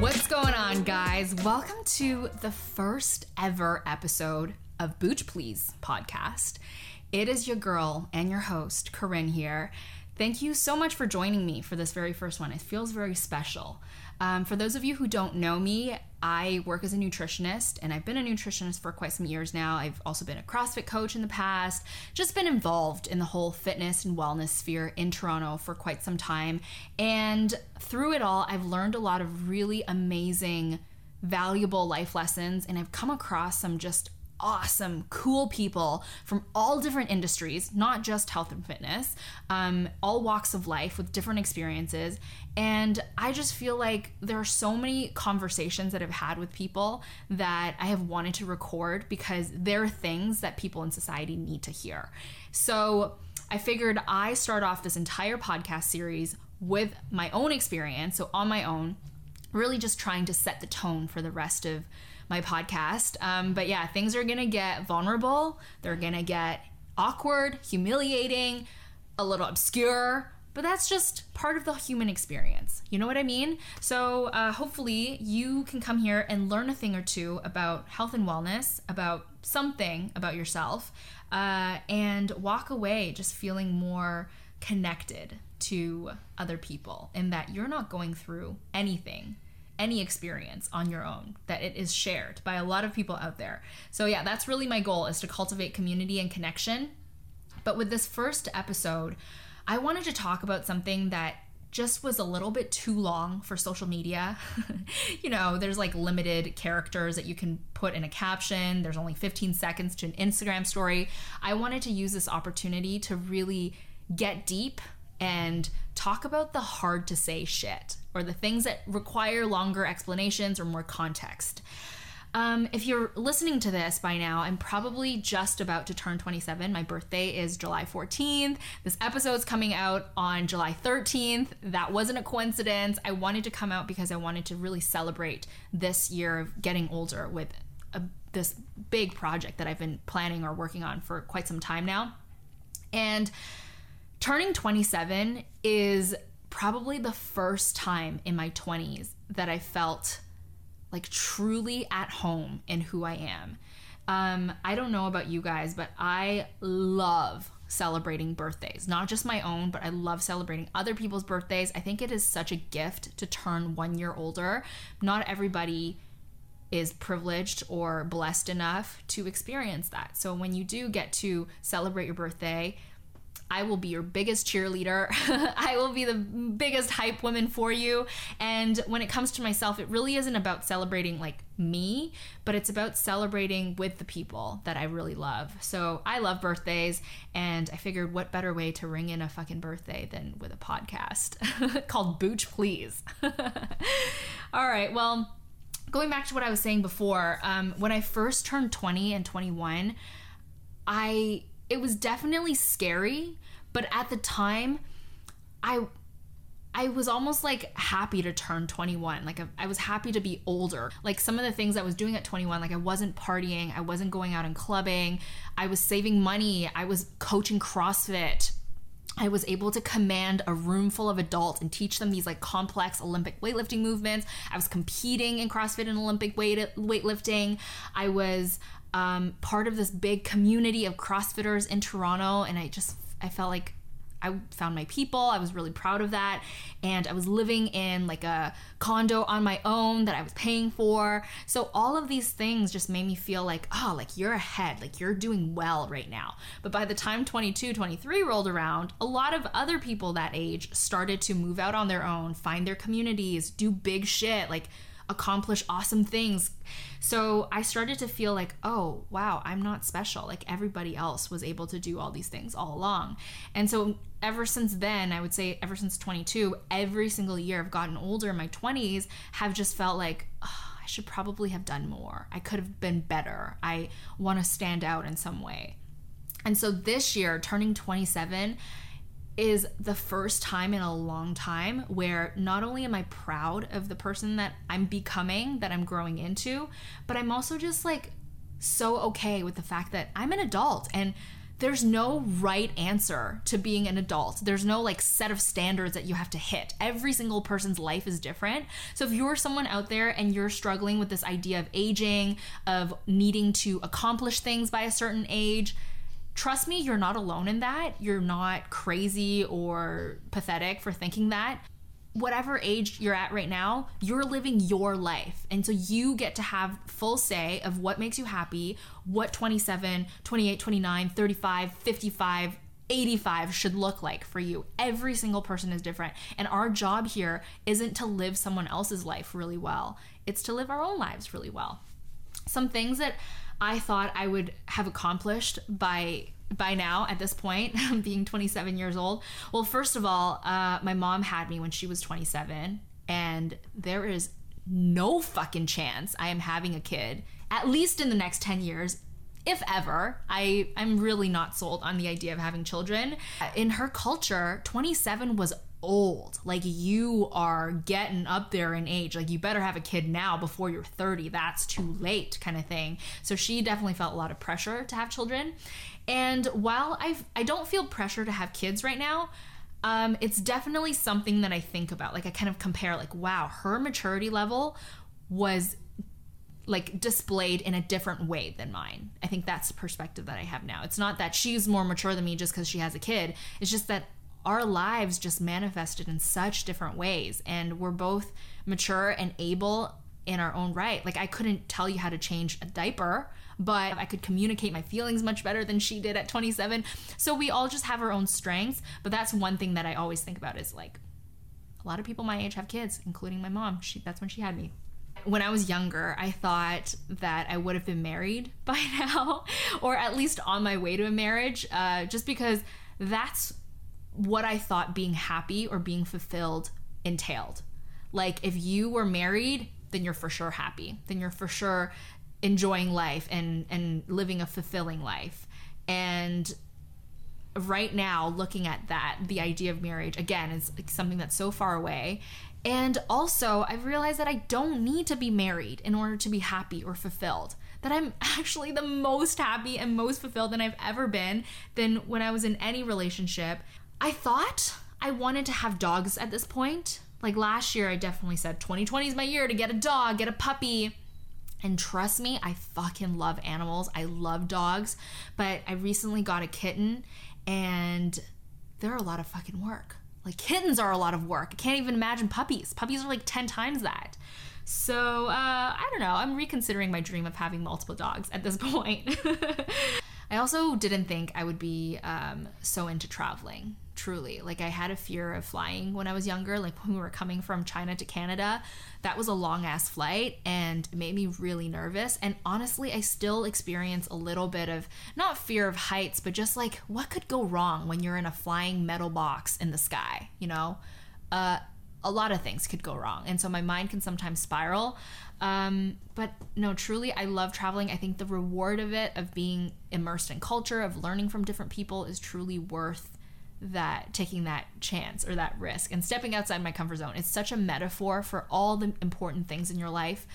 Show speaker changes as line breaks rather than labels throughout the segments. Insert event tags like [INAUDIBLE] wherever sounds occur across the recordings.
What's going on, guys? Welcome to the first ever episode of Booch Please podcast. It is your girl and your host, Keren here. Thank you so much for joining me for this very first one. It feels very special. Um, for those of you who don't know me, I work as a nutritionist and I've been a nutritionist for quite some years now. I've also been a CrossFit coach in the past, just been involved in the whole fitness and wellness sphere in Toronto for quite some time. And through it all, I've learned a lot of really amazing, valuable life lessons and I've come across some just awesome, cool people from all different industries, not just health and fitness, um, all walks of life with different experiences. And I just feel like there are so many conversations that I've had with people that I have wanted to record because they're things that people in society need to hear. So I figured I start off this entire podcast series with my own experience, so on my own, really just trying to set the tone for the rest of my podcast. Um, but yeah, things are gonna get vulnerable. They're gonna get awkward, humiliating, a little obscure. But that's just part of the human experience. You know what I mean? So, uh, hopefully, you can come here and learn a thing or two about health and wellness, about something about yourself, uh, and walk away just feeling more connected to other people and that you're not going through anything any experience on your own that it is shared by a lot of people out there so yeah that's really my goal is to cultivate community and connection but with this first episode i wanted to talk about something that just was a little bit too long for social media. [LAUGHS] you know, there's like limited characters that you can put in a caption. There's only 15 seconds to an Instagram story. I wanted to use this opportunity to really get deep and talk about the hard to say shit or the things that require longer explanations or more context. Um, if you're listening to this by now, I'm probably just about to turn 27. My birthday is July 14th. This episode's coming out on July 13th. That wasn't a coincidence. I wanted to come out because I wanted to really celebrate this year of getting older with a, this big project that I've been planning or working on for quite some time now. And turning 27 is probably the first time in my 20s that I felt like truly at home in who I am. Um, I don't know about you guys, but I love celebrating birthdays, not just my own, but I love celebrating other people's birthdays. I think it is such a gift to turn one year older. Not everybody is privileged or blessed enough to experience that. So when you do get to celebrate your birthday, I will be your biggest cheerleader. [LAUGHS] I will be the biggest hype woman for you. And when it comes to myself, it really isn't about celebrating like me, but it's about celebrating with the people that I really love. So I love birthdays, and I figured what better way to ring in a fucking birthday than with a podcast [LAUGHS] called Booch Please. [LAUGHS] All right, well, going back to what I was saying before, um, when I first turned 20 and 21, I it was definitely scary, but at the time, I I was almost like happy to turn 21. Like I was happy to be older. Like some of the things I was doing at 21, like I wasn't partying, I wasn't going out and clubbing, I was saving money, I was coaching CrossFit. I was able to command a room full of adults and teach them these like complex Olympic weightlifting movements. I was competing in CrossFit and Olympic weight weightlifting. I was um, part of this big community of CrossFitters in Toronto, and I just I felt like I found my people. I was really proud of that. And I was living in like a condo on my own that I was paying for. So all of these things just made me feel like, oh, like you're ahead, like you're doing well right now. But by the time 22, 23 rolled around, a lot of other people that age started to move out on their own, find their communities, do big shit, like accomplish awesome things. So I started to feel like, oh, wow, I'm not special. Like everybody else was able to do all these things all along. And so ever since then, I would say ever since 22, every single year I've gotten older in my 20s, have just felt like, oh, I should probably have done more. I could have been better. I want to stand out in some way. And so this year, turning 27, is the first time in a long time where not only am I proud of the person that I'm becoming, that I'm growing into, but I'm also just like so okay with the fact that I'm an adult and there's no right answer to being an adult. There's no like set of standards that you have to hit. Every single person's life is different. So if you're someone out there and you're struggling with this idea of aging, of needing to accomplish things by a certain age, trust me, you're not alone in that. You're not crazy or pathetic for thinking that whatever age you're at right now, you're living your life. And so you get to have full say of what makes you happy, what 27, 28, 29, 35, 55, 85 should look like for you. Every single person is different. And our job here isn't to live someone else's life really well, it's to live our own lives really well. Some things that I thought I would have accomplished by by now at this point [LAUGHS] being 27 years old. Well first of all uh, my mom had me when she was 27 and there is no fucking chance i am having a kid at least in the next 10 years if ever. I i'm really not sold on the idea of having children. In her culture 27 was old. Like you are getting up there in age. Like you better have a kid now before you're 30. That's too late, kind of thing. So she definitely felt a lot of pressure to have children. And while I I don't feel pressure to have kids right now, um, it's definitely something that I think about. Like I kind of compare, like, wow, her maturity level was like displayed in a different way than mine. I think that's the perspective that I have now. It's not that she's more mature than me just because she has a kid. It's just that our lives just manifested in such different ways and we're both mature and able in our own right. Like i couldn't tell you how to change a diaper but i could communicate my feelings much better than she did at 27 so we all just have our own strengths but that's one thing that i always think about is like a lot of people my age have kids including my mom. She that's when she had me. When I was younger, I thought that I would have been married [LAUGHS] by now, or at least on my way to a marriage, uh, just because that's what I thought being happy or being fulfilled entailed. Like if you were married, then you're for sure happy. Then you're for sure enjoying life and and living a fulfilling life. And right now looking at that, the idea of marriage again is something that's so far away. And also, I've realized that I don't need to be married in order to be happy or fulfilled. That I'm [LAUGHS] actually the most happy and most fulfilled than I've ever been than when I was in any relationship. I thought I wanted to have dogs at this point. Like last year, I definitely said 2020 is my year to get a dog, get a puppy. And trust me, I fucking love animals. I love dogs. But I recently got a kitten and they're a lot of fucking work. Like kittens are a lot of work. I can't even imagine puppies. Puppies are like 10 times that. So, uh, I don't know. I'm reconsidering my dream of having multiple dogs at this [LAUGHS] point. I also didn't think I would be um, so into traveling truly. Like I had a fear of flying when I was younger, like [LAUGHS] when we were coming from China to Canada. That was a long ass flight and it made me really nervous. And honestly, I still experience a little bit of not fear of heights, but just like what could go wrong when you're in a flying metal box in the sky, you know? Uh, a lot of things could go wrong. And so my mind can sometimes spiral. Um, but no, truly, I love traveling. I think the reward of it, of being immersed in culture, of learning from different people, is truly worth that taking that chance or that risk and stepping outside my comfort zone. It's such a metaphor for all the important things in your life.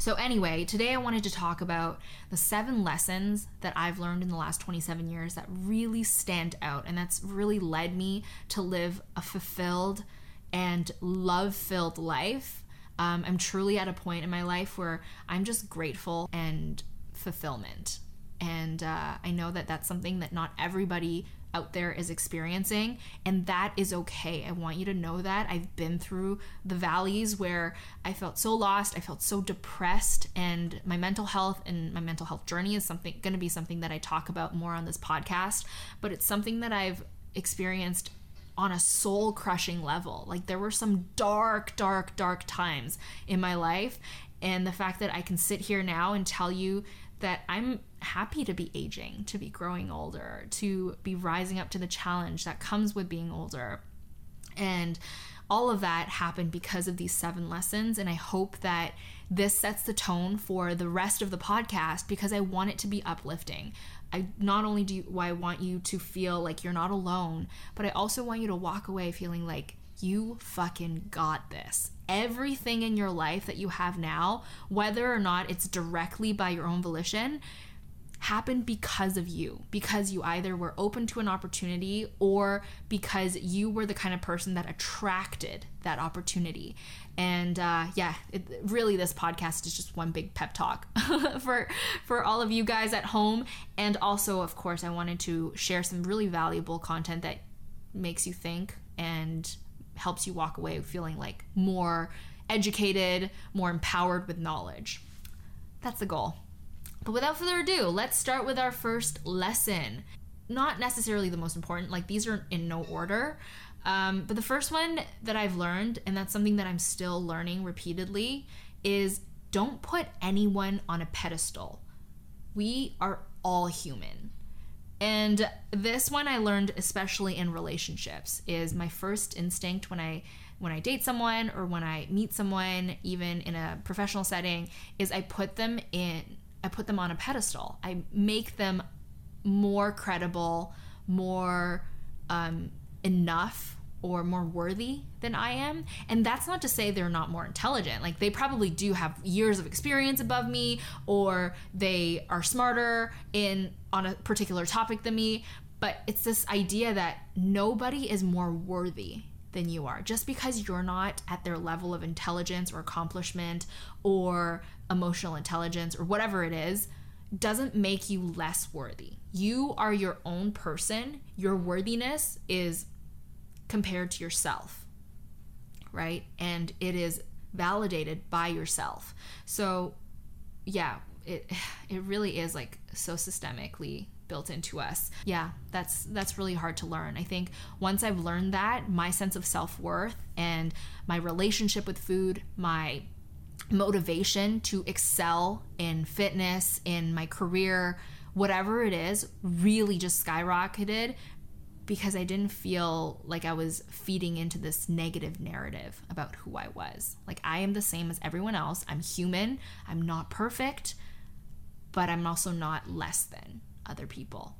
So, anyway, today I wanted to talk about the seven lessons that I've learned in the last 27 years that really stand out and that's really led me to live a fulfilled and love filled life. Um, I'm truly at a point in my life where I'm just grateful and fulfillment. And uh, I know that that's something that not everybody out there is experiencing and that is okay. I want you to know that. I've been through the valleys where i felt so lost i felt so depressed and my mental health and my mental health journey is something going to be something that i talk about more on this podcast but it's something that i've experienced on a soul crushing level. Like there were some dark dark dark times in my life and the fact that i can sit here now and tell you that I'm happy to be aging, to be growing older, to be rising up to the challenge that comes with being older. And all of that happened because of these seven lessons. And I hope that this sets the tone for the rest of the podcast because I want it to be uplifting. I not only do I want you to feel like you're not alone, but I also want you to walk away feeling like you fucking got this. Everything in your life that you have now, whether or not it's directly by your own volition, happened because of you, because you either were open to an opportunity or because you were the kind of person that attracted that opportunity. And uh, yeah, it, really, this podcast is just one big pep talk [LAUGHS] for for all of you guys at home. And also, of course, I wanted to share some really valuable content that makes you think and helps you walk away feeling like more educated, more empowered with knowledge. That's the goal. But without further ado, let's start with our first lesson. Not necessarily the most important, like these are in no order. Um, but the first one that I've learned, and that's something that I'm still learning repeatedly, is don't put anyone on a pedestal. We are all human. And this one I learned especially in relationships is my first instinct when I when I date someone or when I meet someone even in a professional setting is I put them in I put them on a pedestal. I make them more credible, more um, enough or more worthy than I am. And that's not to say they're not more intelligent. Like they probably do have years of experience above me or they are smarter in on a particular topic than me, but it's this idea that nobody is more worthy than you are. Just because you're not at their level of intelligence or accomplishment or emotional intelligence or whatever it is doesn't make you less worthy. You are your own person. Your worthiness is compared to yourself, right? And it is validated by yourself. So, yeah, it [SIGHS] it really is like so systemically built into us. Yeah, that's that's really hard to learn. I think once I've learned that, my sense of self-worth and my relationship with food, my motivation to excel in fitness, in my career, whatever it is, really just skyrocketed because I didn't feel like I was feeding into this negative narrative about who I was. Like, I am the same as everyone else. I'm human. I'm not perfect, but I'm also not less than other people.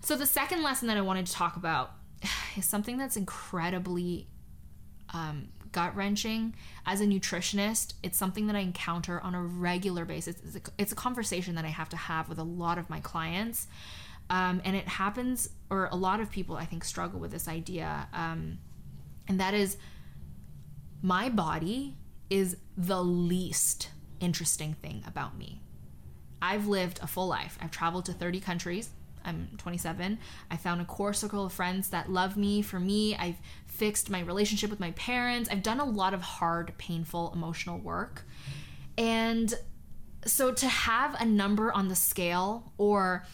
So, the second lesson that I wanted to talk about [SIGHS] is something that's incredibly um, gut wrenching. As a nutritionist, it's something that I encounter on a regular basis. It's a, it's a conversation that I have to have with a lot of my clients. Um, and it happens, or a lot of people I think struggle with this idea. Um, and that is my body is the least interesting thing about me. I've lived a full life. I've traveled to 30 countries. I'm 27. I found a core circle of friends that love me for me. I've fixed my relationship with my parents. I've done a lot of hard, painful, emotional work. And so to have a number on the scale or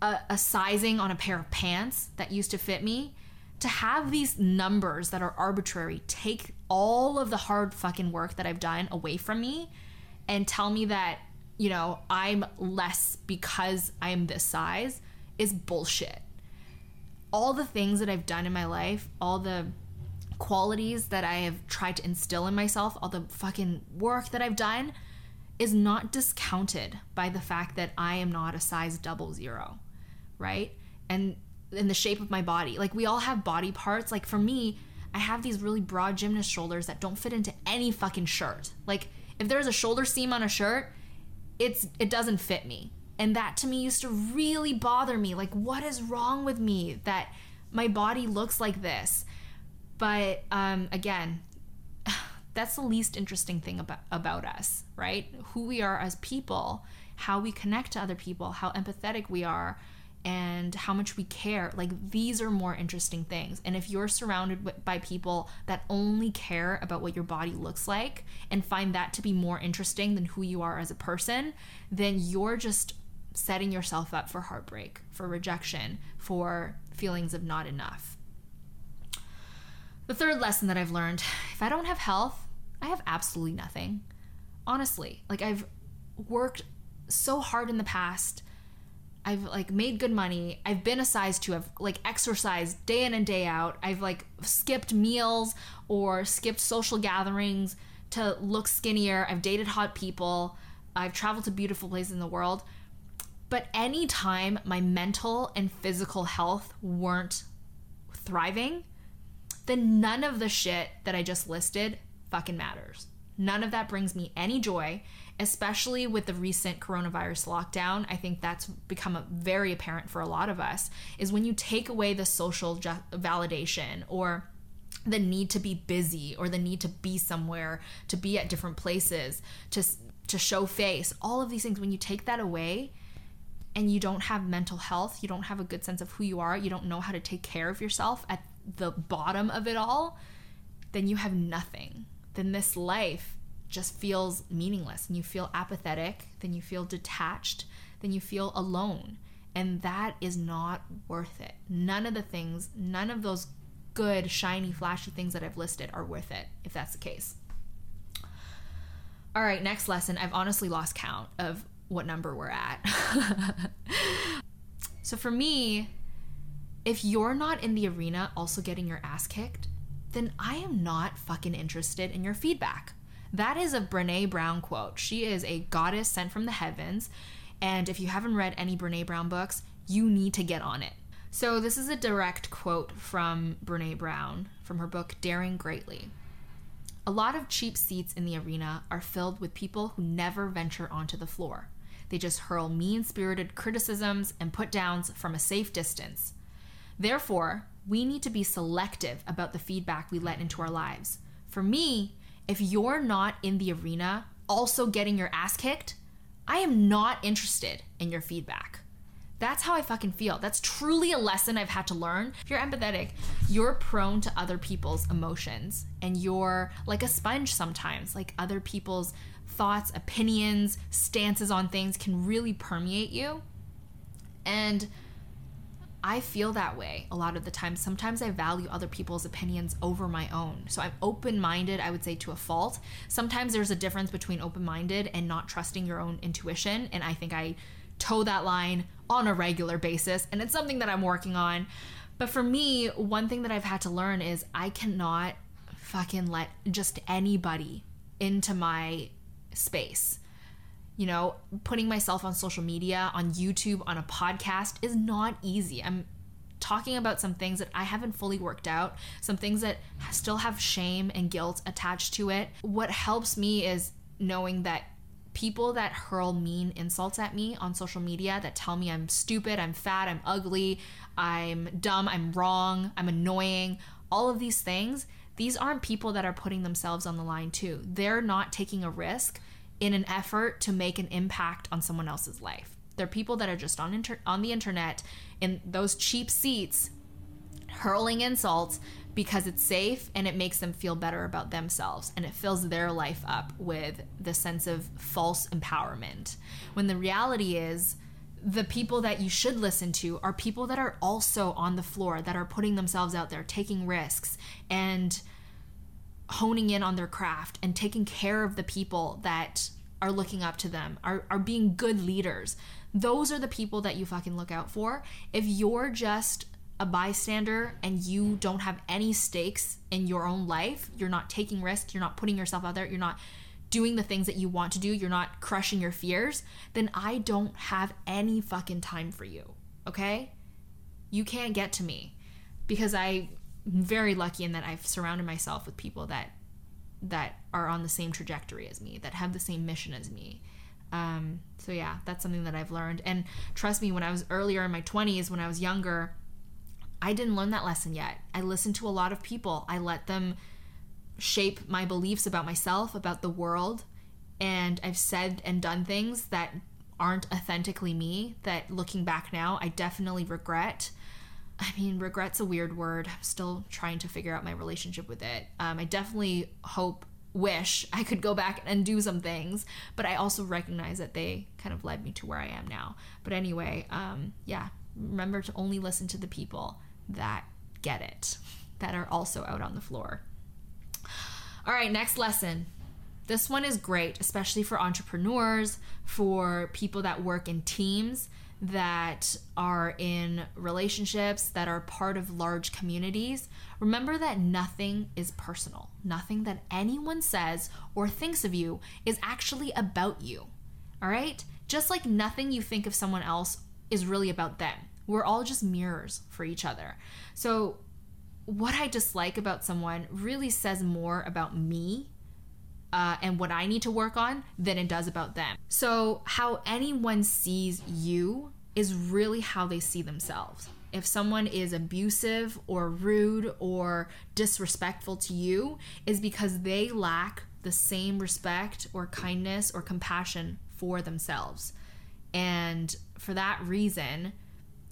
a, a sizing on a pair of pants that used to fit me, to have these numbers that are arbitrary take all of the hard fucking work that I've done away from me and tell me that you know, I'm less because I'm this size is bullshit. All the things that I've done in my life, all the qualities that I have tried to instill in myself, all the fucking work that I've done is not discounted by the fact that I am not a size double zero, right? And in the shape of my body. Like we all have body parts. Like for me, I have these really broad gymnast shoulders that don't fit into any fucking shirt. Like if there's a shoulder seam on a shirt, it's it doesn't fit me. And that to me used to really bother me. Like what is wrong with me that my body looks like this? But um again, [SIGHS] that's the least interesting thing about about us, right? Who we are as people, how we connect to other people, how empathetic we are, and how much we care. Like these are more interesting things. And if you're surrounded by people that only care about what your body looks like and find that to be more interesting than who you are as a person, then you're just setting yourself up for heartbreak, for rejection, for feelings of not enough. The third lesson that I've learned if I don't have health, I have absolutely nothing. Honestly, like I've worked so hard in the past I've like made good money. I've been a size two. I've like exercised day in and day out. I've like skipped meals or skipped social gatherings to look skinnier. I've dated hot people. I've traveled to beautiful places in the world. But anytime my mental and physical health weren't thriving, then none of the shit that I just listed fucking matters. None of that brings me any joy, especially with the recent coronavirus lockdown. I think that's become very apparent for a lot of us is when you take away the social ju- validation or the need to be busy or the need to be somewhere, to be at different places, to to show face, all of these things when you take that away and you don't have mental health, you don't have a good sense of who you are, you don't know how to take care of yourself at the bottom of it all, then you have nothing. Then this life just feels meaningless and you feel apathetic, then you feel detached, then you feel alone. And that is not worth it. None of the things, none of those good, shiny, flashy things that I've listed are worth it if that's the case. All right, next lesson. I've honestly lost count of what number we're at. [LAUGHS] so for me, if you're not in the arena also getting your ass kicked, then I am not fucking interested in your feedback. That is a Brene Brown quote. She is a goddess sent from the heavens. And if you haven't read any Brene Brown books, you need to get on it. So, this is a direct quote from Brene Brown from her book Daring Greatly. A lot of cheap seats in the arena are filled with people who never venture onto the floor. They just hurl mean spirited criticisms and put downs from a safe distance. Therefore, we need to be selective about the feedback we let into our lives. For me, if you're not in the arena also getting your ass kicked, I am not interested in your feedback. That's how I fucking feel. That's truly a lesson I've had to learn. If you're empathetic, you're prone to other people's emotions and you're like a sponge sometimes. Like other people's thoughts, opinions, stances on things can really permeate you. And I feel that way a lot of the time. Sometimes I value other people's opinions over my own. So I'm open minded, I would say, to a fault. Sometimes there's a difference between open minded and not trusting your own intuition. And I think I toe that line on a regular basis. And it's something that I'm working on. But for me, one thing that I've had to learn is I cannot fucking let just anybody into my space. You know, putting myself on social media, on YouTube, on a podcast is not easy. I'm talking about some things that I haven't fully worked out, some things that still have shame and guilt attached to it. What helps me is knowing that people that hurl mean insults at me on social media that tell me I'm stupid, I'm fat, I'm ugly, I'm dumb, I'm wrong, I'm annoying, all of these things, these aren't people that are putting themselves on the line too. They're not taking a risk in an effort to make an impact on someone else's life. They're people that are just on inter- on the internet in those cheap seats hurling insults because it's safe and it makes them feel better about themselves and it fills their life up with the sense of false empowerment. When the reality is, the people that you should listen to are people that are also on the floor, that are putting themselves out there, taking risks, and honing in on their craft and taking care of the people that are looking up to them, are, are being good leaders. Those are the people that you fucking look out for. If you're just a bystander and you don't have any stakes in your own life, you're not taking risks, you're not putting yourself out there, you're not doing the things that you want to do, you're not crushing your fears, then I don't have any fucking time for you. Okay? You can't get to me because I'm very lucky in that I've surrounded myself with people that that are on the same trajectory as me, that have the same mission as me. Um, so yeah, that's something that I've learned. And trust me, when I was earlier in my 20s, when I was younger, I didn't learn that lesson yet. I listened to a lot of people. I let them shape my beliefs about myself, about the world, and I've said and done things that aren't authentically me that looking back now, I definitely regret. I mean, regret's a weird word. I'm still trying to figure out my relationship with it. Um, I definitely hope, wish I could go back and do some things, but I also recognize that they kind of led me to where I am now. But anyway, um, yeah, remember to only listen to the people that get it, that are also out on the floor. All right, next lesson. This one is great, especially for entrepreneurs, for people that work in teams, that are in relationships, that are part of large communities. Remember that nothing is personal. Nothing that anyone says or thinks of you is actually about you. All right? Just like nothing you think of someone else is really about them. We're all just mirrors for each other. So, what I dislike about someone really says more about me uh, and what I need to work on than it does about them. So, how anyone sees you is really how they see themselves. If someone is abusive or rude or disrespectful to you, is because they lack the same respect or kindness or compassion for themselves. And for that reason,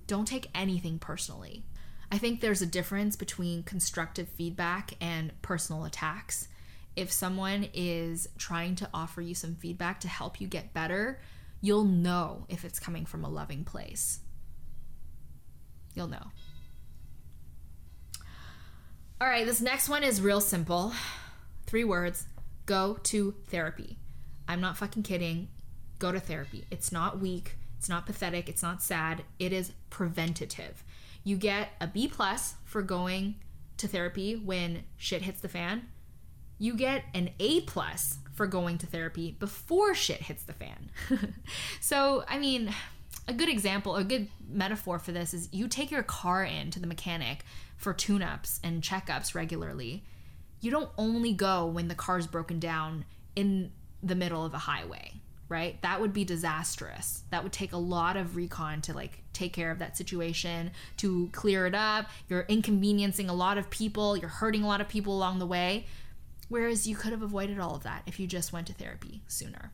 don't take anything personally. I think there's a difference between constructive feedback and personal attacks. If someone is trying to offer you some feedback to help you get better, you'll know if it's coming from a loving place. You'll know. All right, this next one is real simple. Three words go to therapy. I'm not fucking kidding. Go to therapy. It's not weak, it's not pathetic, it's not sad. It is preventative. You get a B plus for going to therapy when shit hits the fan. You get an A plus for going to therapy before shit hits the fan. [LAUGHS] so, I mean, a good example, a good metaphor for this is you take your car in to the mechanic for tune ups and checkups regularly. You don't only go when the car's broken down in the middle of a highway, right? That would be disastrous. That would take a lot of recon to like take care of that situation, to clear it up. You're inconveniencing a lot of people, you're hurting a lot of people along the way. Whereas you could have avoided all of that if you just went to therapy sooner.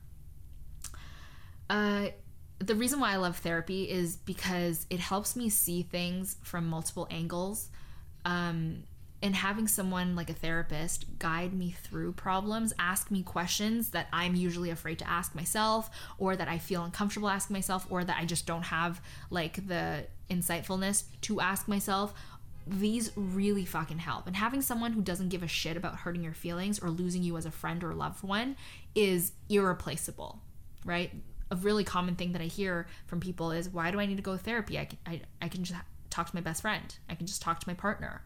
Uh, the reason why I love therapy is because it helps me see things from multiple angles. Um, and having someone like a therapist guide me through problems, ask me questions that I'm usually afraid to ask myself, or that I feel uncomfortable asking myself, or that I just don't have like the insightfulness to ask myself. These really fucking help. And having someone who doesn't give a shit about hurting your feelings or losing you as a friend or loved one is irreplaceable, right? a really common thing that I hear from people is why do I need to go to therapy? I can, I, I can just talk to my best friend. I can just talk to my partner.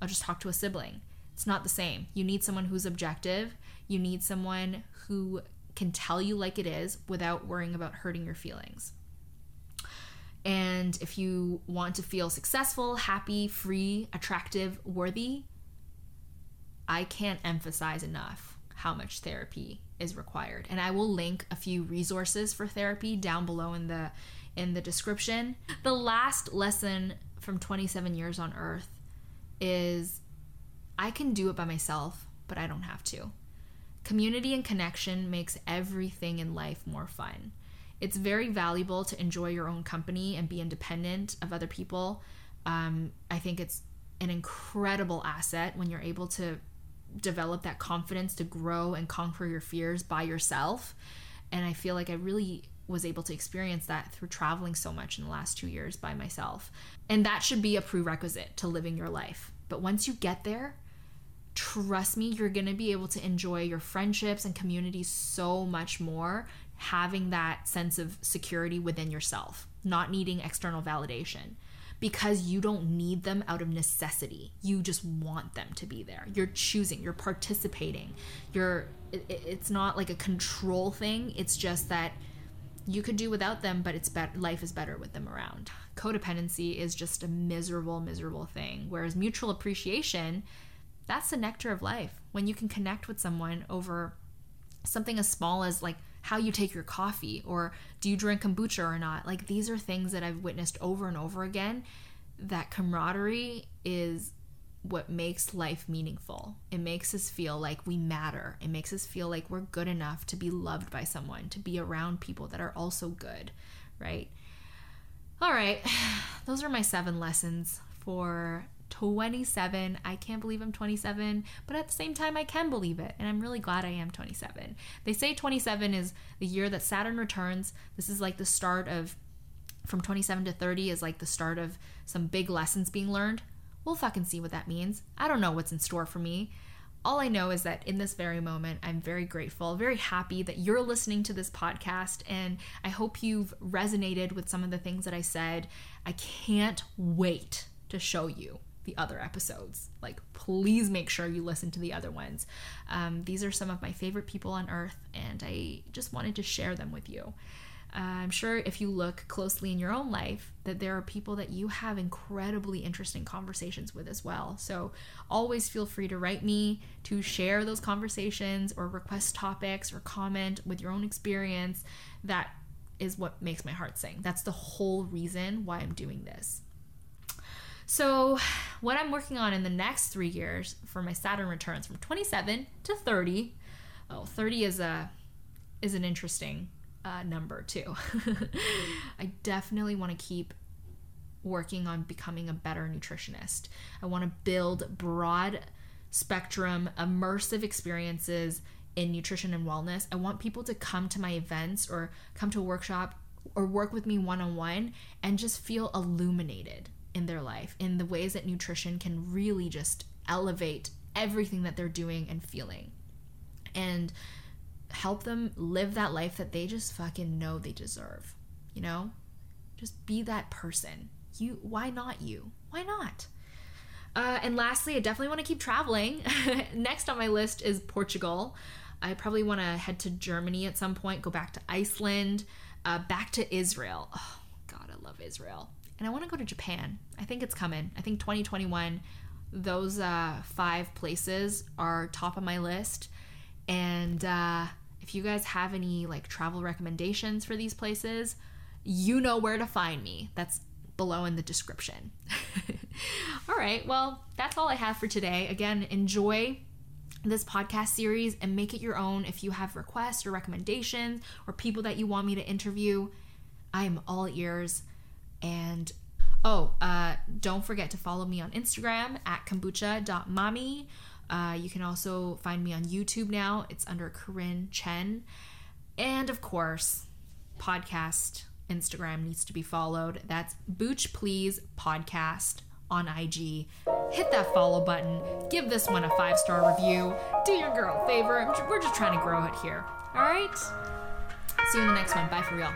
I'll just talk to a sibling. It's not the same. You need someone who's objective. You need someone who can tell you like it is without worrying about hurting your feelings. And if you want to feel successful, happy, free, attractive, worthy, I can't emphasize enough how much therapy is required. And I will link a few resources for therapy down below in the in the description. The last lesson from 27 years on earth is I can do it by myself, but I don't have to. Community and connection makes everything in life more fun. It's very valuable to enjoy your own company and be independent of other people. Um, I think it's an incredible asset when you're able to develop that confidence to grow and conquer your fears by yourself. And I feel like I really was able to experience that through traveling so much in the last two years by myself. And that should be a prerequisite to living your life. But once you get there, trust me, you're going to be able to enjoy your friendships and communities so much more, having that sense of security within yourself, not needing external validation because you don't need them out of necessity. You just want them to be there. You're choosing, you're participating. You're it, it's not like a control thing. It's just that you could do without them, but it's better life is better with them around. Codependency is just a miserable miserable thing, whereas mutual appreciation that's the nectar of life. When you can connect with someone over something as small as like how you take your coffee or do you drink kombucha or not. Like these are things that I've witnessed over and over again. That camaraderie is what makes life meaningful. It makes us feel like we matter. It makes us feel like we're good enough to be loved by someone, to be around people that are also good, right? All right, [SIGHS] those are my seven lessons for 27. I can't believe I'm 27, but at the same time, I can believe it. And I'm really glad I am 27. They say 27 is the year that Saturn returns. This is like the start of, from 27 to 30 is like the start of some big lessons being learned. We'll fucking see what that means. I don't know what's in store for me. All I know is that in this very moment, I'm very grateful, very happy that you're listening to this podcast, and I hope you've resonated with some of the things that I said. I can't wait to show you the other episodes. Like, please make sure you listen to the other ones. Um, these are some of my favorite people on earth, and I just wanted to share them with you. Uh, I'm sure if you look closely in your own life, that there are people that you have incredibly interesting conversations with as well. So always feel free to write me to share those conversations or request topics or comment with your own experience. That is what makes my heart sing. That's the whole reason why I'm doing this. So, what I'm working on in the next three years for my Saturn returns from 27 to 30. Oh, 30 is a is an interesting uh, number too. [LAUGHS] I definitely want to keep working on becoming a better nutritionist. I want to build broad spectrum, immersive experiences in nutrition and wellness. I want people to come to my events or come to a workshop or work with me one on one and just feel illuminated in their life in the ways that nutrition can really just elevate everything that they're doing and feeling and help them live that life that they just fucking know they deserve you know just be that person you why not you why not uh, and lastly, I definitely want to keep traveling. [LAUGHS] Next on my list is Portugal. I probably want to head to Germany at some point, go back to Iceland, uh, back to Israel. Oh, God, I love Israel and I want to go to Japan. I think it's coming. I think 2021, those uh, five places are top of my list. And uh, if you guys have any like travel recommendations for these places, you know where to find me. That's below in the description. [LAUGHS] all right, well, that's all I have for today. Again, enjoy this podcast series and make it your own. If you have requests or recommendations or people that you want me to interview, I am all ears. And oh, uh, don't forget to follow me on Instagram at kombucha.mami. Uh, you can also find me on YouTube now. It's under Keren Chen. And of course, podcast Instagram needs to be followed. That's Booch Please Podcast on IG. Hit that follow button. Give this one a five star review. Do your girl a favor. We're just trying to grow it here. All right? See you in the next one. Bye for real.